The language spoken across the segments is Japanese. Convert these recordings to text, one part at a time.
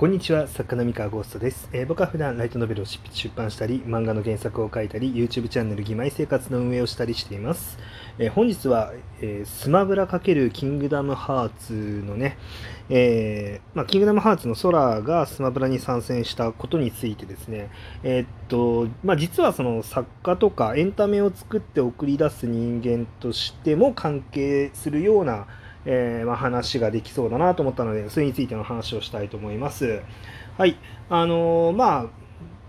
こんにちは、作家の三河ゴーストです、えー僕は普段ライトノベルを出版したり、漫画の原作を書いたり、YouTube チャンネル義妹生活の運営をしたりしています。えー本日は、えースマブラ×キングダムハーツのね、えまあ、キングダムハーツのソラがスマブラに参戦したことについてですね、えっと、まあ、実はその作家とかエンタメを作って送り出す人間としても関係するような、えーまあ、話ができそうだなと思ったので、それについての話をしたいと思います。はい。あのーまあ、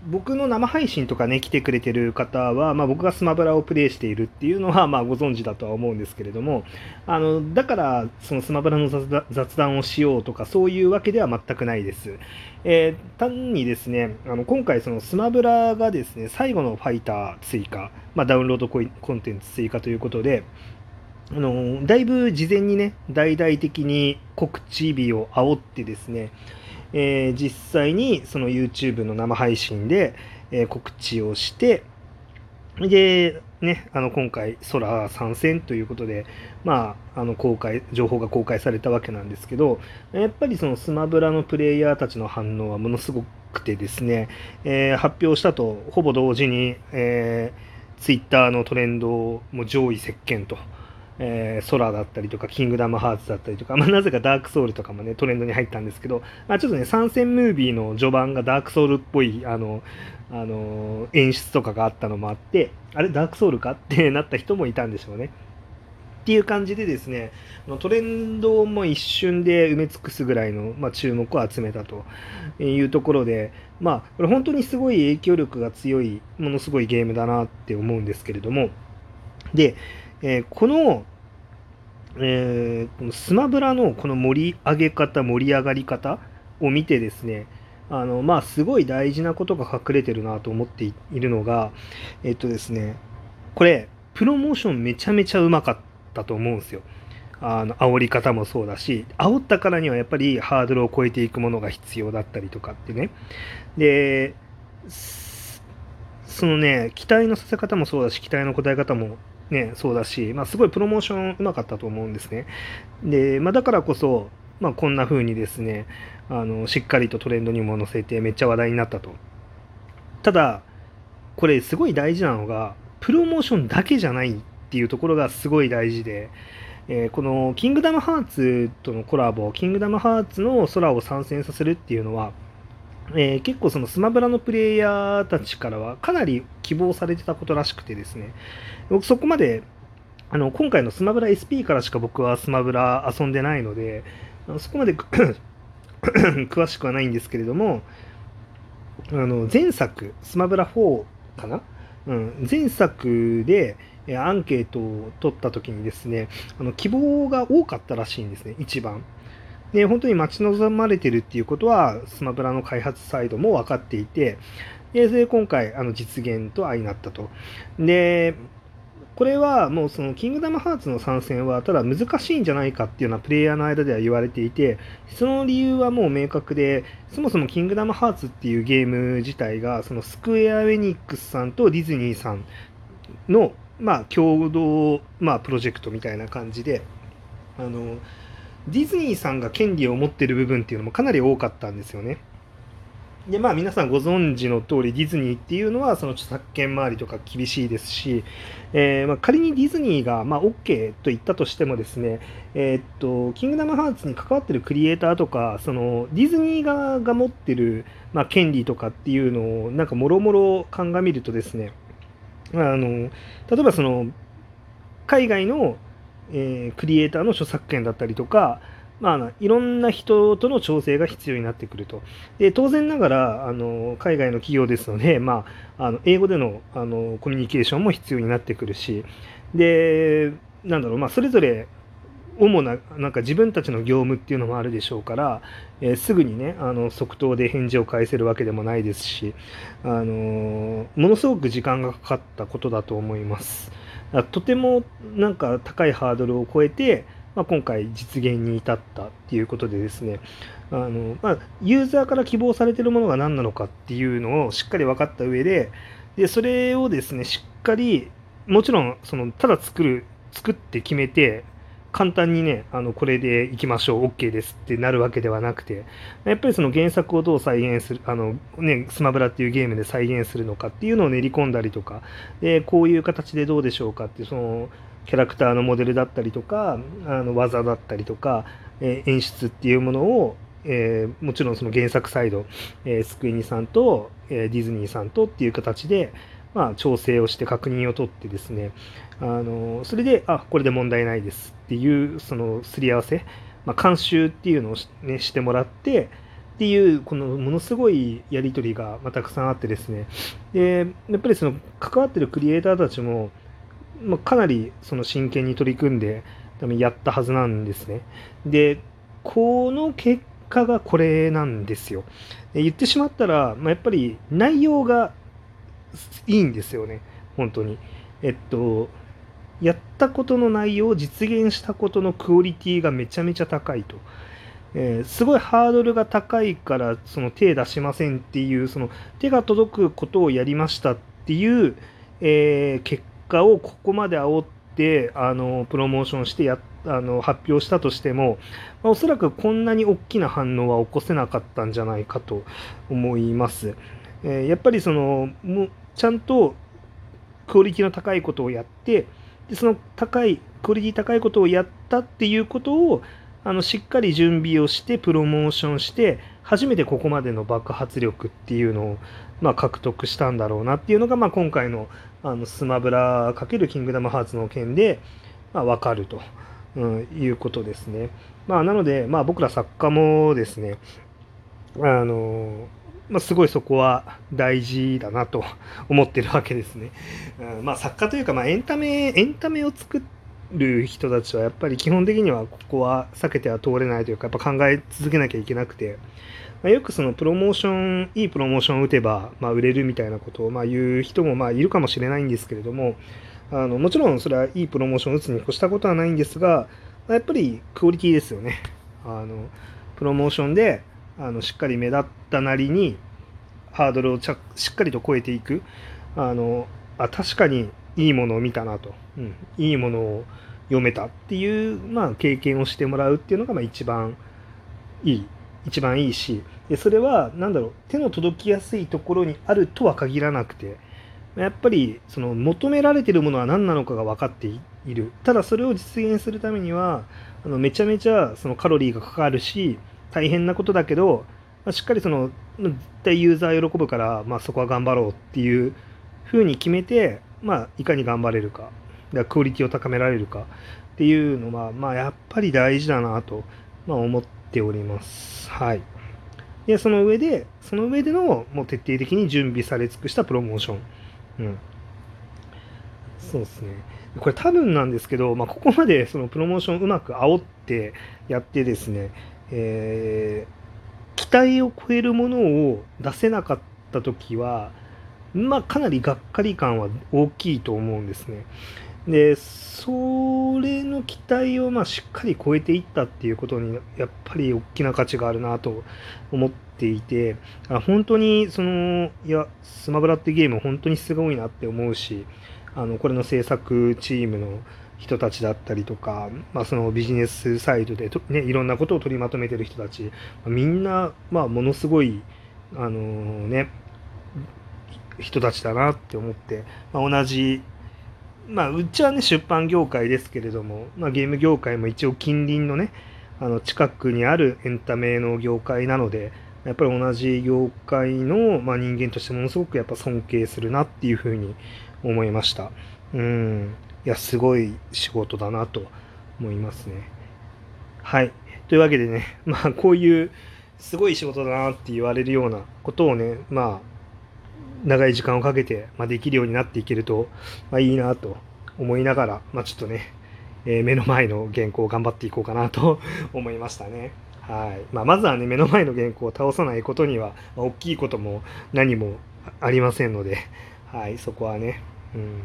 僕の生配信とかね、来てくれてる方は、まあ、僕がスマブラをプレイしているっていうのは、まあ、ご存知だとは思うんですけれども、あの、だから、そのスマブラの雑談をしようとか、そういうわけでは全くないです。えー単にですね、あの今回、そのスマブラがですね、最後のファイター追加、まあ、ダウンロードコンテンツ追加ということで、あのだいぶ事前にね、大々的に告知日を煽ってですね、えー実際にその YouTube の生配信で、えー告知をして、で、ね、あの今回、空参戦ということで、まあ、あの公開、情報が公開されたわけなんですけど、やっぱりそのスマブラのプレイヤーたちの反応はものすごくてですね、えー発表したとほぼ同時に、えー、Twitter のトレンドも上位席巻と。えー、空だったりとか、キングダムハーツだったりとか、まあ、なぜかダークソウルとかもね、トレンドに入ったんですけど、まあ、ちょっとね、参戦ムービーの序盤がダークソウルっぽい、あの、あの演出とかがあったのもあって、あれ、ダークソウルかってなった人もいたんでしょうね。っていう感じでですね、トレンドも一瞬で埋め尽くすぐらいの、まあ、注目を集めたというところで、まあ、これ本当にすごい影響力が強い、ものすごいゲームだなって思うんですけれども、で、えこの、えこのスマブラのこの盛り上げ方、盛り上がり方を見てですね、あのまあ、すごい大事なことが隠れてるなと思っているのが、えっとですね、これ、プロモーションめちゃめちゃうまかったと思うんですよ。あの煽り方もそうだし、煽ったからにはやっぱりハードルを超えていくものが必要だったりとかってね。で、そのね、期待のさせ方もそうだし、期待の答え方もね、そうだし、まあ、すごいプロモーションうまかったと思うんですね。で、まあ、だからこそ、まあ、こんな風にですね、あの、しっかりとトレンドにも載せてめっちゃ話題になったと。ただ、これすごい大事なのが、プロモーションだけじゃないっていうところがすごい大事で、えーこのキングダムハーツとのコラボ、キングダムハーツの空を参戦させるっていうのは、えー結構そのスマブラのプレイヤーたちからはかなり希望されてたことらしくてですね、僕そこまで、あの、今回のスマブラ SP からしか僕はスマブラ遊んでないので、そこまで 詳しくはないんですけれども、あの、前作、スマブラ4かな？うん、前作で、アンケートを取った時にですね、あの希望が多かったらしいんですね、一番。で、本当に待ち望まれてるっていうことは、スマブラの開発サイドも分かっていて、で、それで今回、あの、実現と相なったと。で、これはもうそのキングダムハーツの参戦はただ難しいんじゃないかっていうのはプレイヤーの間では言われていてその理由はもう明確でそもそもキングダムハーツっていうゲーム自体がそのスクエア・ウェニックスさんとディズニーさんのまあ共同まあプロジェクトみたいな感じであのディズニーさんが権利を持ってる部分っていうのもかなり多かったんですよね。でまあ皆さんご存知の通りディズニーっていうのはその著作権周りとか厳しいですし、えーまあ、仮にディズニーがまあ OK と言ったとしてもですね、えーっとキングダムハーツに関わってるクリエイターとかそのディズニー側が持ってるまあ権利とかっていうのをなんかもろもろ鑑みるとですねあの例えばその海外の、えークリエイターの著作権だったりとかまあ、いろんな人との調整が必要になってくると。で当然ながらあの海外の企業ですので、まあ、あの英語でのあのコミュニケーションも必要になってくるしでなんだろう、まあ、それぞれ主ななんか自分たちの業務っていうのもあるでしょうから、えーすぐにねあの即答で返事を返せるわけでもないですし、あのものすごく時間がかかったことだと思います。とてもなんか高いハードルを超えて、まあ、今回実現に至ったっていうことでですね。あの、まあ、ユーザーから希望されてるものが何なのかっていうのをしっかり分かった上ででそれをですねしっかりもちろんそのただ作る作って決めて簡単にねあのこれでいきましょう OK ですってなるわけではなくてやっぱりその原作をどう再現するあの、ね、スマブラっていうゲームで再現するのかっていうのを練り込んだりとかでこういう形でどうでしょうかってそのキャラクターのモデルだったりとかあの技だったりとか、えー、演出っていうものをえー、もちろんその原作サイド、えー、スクエニさんと、えー、ディズニーさんとっていう形で、まあ、調整をして確認を取ってですねあのそれであこれで問題ないですっていうそのすり合わせ、まあ、監修っていうのをし,、ね、してもらってっていうこのものすごいやり取りが、まあ、たくさんあってですね。でやっぱりその関わってるクリエイターたちも、まあ、かなりその真剣に取り組んで多分やったはずなんですね。でこの結果がこれなんですよ。で言ってしまったら、まあ、やっぱり内容がいいんですよね本当にえっとやったことの内容を実現したことのクオリティがめちゃめちゃ高いと。えー、すごいハードルが高いからその手出しませんっていうその手が届くことをやりましたっていう、えー、結果をここまで煽ってあのプロモーションしてやあの発表したとしても、まあ、おそらくこんなに大きな反応は起こせなかったんじゃないかと思います。えー、やっぱりそのちゃんとクオリティの高いことをやってでその高いクオリティ高いことをやったっていうことをあのしっかり準備をしてプロモーションして初めてここまでの爆発力っていうのを、まあ、獲得したんだろうなっていうのが、まあ、今回のあのスマブラ×キングダムハーツの件で、まあ、分かると、うん、いうことですね。まあ、なので、まあ、僕ら作家もですねあのまあ、すごいそこは大事だなと思ってるわけですね。うん、まあ作家というか、まあ、エンタメエンタメを作る人たちはやっぱり基本的にはここは避けては通れないというかやっぱ考え続けなきゃいけなくて、まあ、よくそのプロモーションいいプロモーションを打てば、まあ、売れるみたいなことをまあ言う人もまあいるかもしれないんですけれどもあのもちろんそれはいいプロモーションを打つに越したことはないんですがまやっぱりクオリティですよね。あのプロモーションであのしっかり目立ったなりにハードルをしっかりと超えていく。あのあ確かにいいものを見たなと、うん、いいものを読めたっていう、まあ、経験をしてもらうっていうのが、まあ、一番いい一番いいし。でそれは何だろう手の届きやすいところにあるとは限らなくてやっぱりその求められてるものは何なのかが分かっている。ただそれを実現するためにはあのめちゃめちゃそのカロリーがかかるし大変なことだけどまあ、しっかりその絶対ユーザー喜ぶから、まあ、そこは頑張ろうっていうふうに決めて、まあ、いかに頑張れるかかクオリティを高められるかっていうのは、まあ、やっぱり大事だなと、まあ、思っております。はい。で、その上で、その上でのもう徹底的に準備され尽くしたプロモーション。うん。そうですね。これ多分なんですけど、まあ、ここまでそのプロモーションうまく煽ってやってですね、えー期待を超えるものを出せなかった時は、まあ、かなりがっかり感は大きいと思うんですね。で、それの期待をまあしっかり超えていったっていうことに、やっぱり大きな価値があるなと思っていて、本当にその、いや、スマブラってゲーム本当にすごいなって思うし、あの、これの制作チームの人たちだったりとか、まあ、そのビジネスサイドでね、いろんなことを取りまとめてる人たち、みんな、まあ、ものすごい、あのー、ね、人たちだなって思って、まあ、同じ、まあ、うちはね、出版業界ですけれども、まあ、ゲーム業界も一応近隣のね、あの近くにあるエンタメの業界なので、やっぱり同じ業界の、まあ、人間としてものすごくやっぱ尊敬するなっていうふうに思いました。うん。いや、すごい仕事だなと思いますね。はい。というわけでね、まあ、こういうすごい仕事だなって言われるようなことをね、まあ、長い時間をかけて、まあ、できるようになっていけると、まあ、いいなと思いながら、まあ、ちょっとね、えー、目の前の原稿を頑張っていこうかなと思いましたね。はいまあ、まずはね、目の前の原稿を倒さないことには、まあ、大きいことも何もありませんので、はい、そこはね、うん、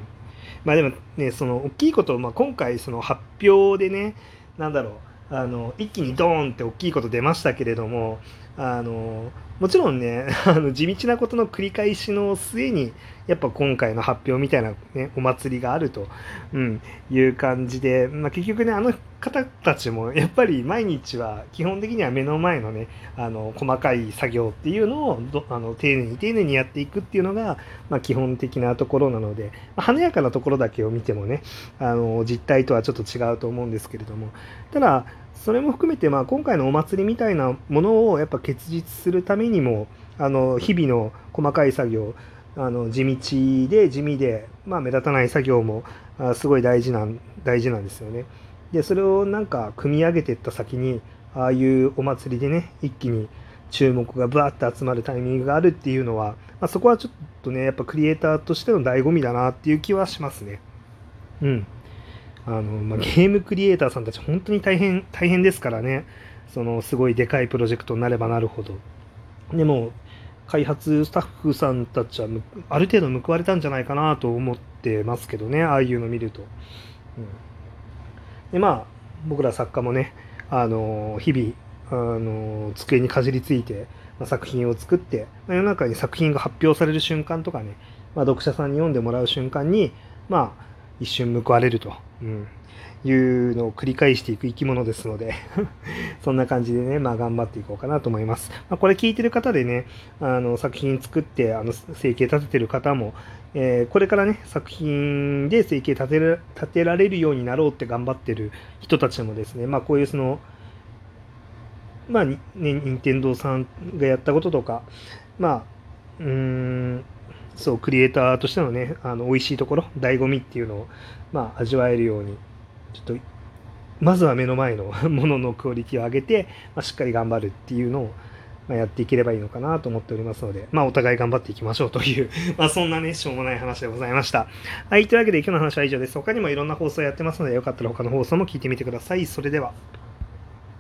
まあでもね、その大きいことを、まあ、今回その発表でね、なんだろう、あの一気にドーンって大きいこと出ましたけれどもあのもちろんね あの地道なことの繰り返しの末にやっぱ今回の発表みたいな、ね、お祭りがあると、うん、いう感じで、まあ、結局ねあの方たちもやっぱり毎日は基本的には目の前のねあの細かい作業っていうのをあの丁寧に丁寧にやっていくっていうのが、まあ、基本的なところなので、まあ、華やかなところだけを見てもねあの実態とはちょっと違うと思うんですけれども。ただそれも含めて、まあ、今回のお祭りみたいなものをやっぱ結実するためにもあの日々の細かい作業あの地道で地味で、まあ、目立たない作業もあすごい大事なん大事なんですよね。でそれをなんか組み上げていった先にああいうお祭りでね一気に注目がバーッと集まるタイミングがあるっていうのは、まあ、そこはちょっとねやっぱクリエイターとしての醍醐味だなっていう気はしますね。うん。あのまあ、ゲームクリエイターさんたち本当に大変大変ですからね。そのすごいでかいプロジェクトになればなるほど。でも開発スタッフさんたちはある程度報われたんじゃないかなと思ってますけどね。ああいうの見ると、うん、でまあ僕ら作家もねあの日々あの机にかじりついて、まあ、作品を作って、まあ、世の中に作品が発表される瞬間とかね、まあ、読者さんに読んでもらう瞬間にまあ一瞬報われると、うん、いうのを繰り返していく生き物ですので。そんな感じでね、まあ頑張っていこうかなと思います。まあ、これ聞いてる方でね、あの作品作ってあの生計立ててる方も、えー、これからね、作品で生計立てら立てられるようになろうって頑張ってる人たちもですね、まあこういうその、まあ、ね、任天堂さんがやったこととか、まあ、うーん、そう、クリエイターとしてのね、あの、美味しいところ、醍醐味っていうのを、まあ、味わえるように、ちょっと、まずは目の前の もののクオリティを上げて、まあ、しっかり頑張るっていうのを、まあ、やっていければいいのかなと思っておりますので、まあ、お互い頑張っていきましょうという まあ、そんなね、しょうもない話でございました。はい、というわけで今日の話は以上です。他にもいろんな放送やってますので、よかったら他の放送も聞いてみてください。それでは。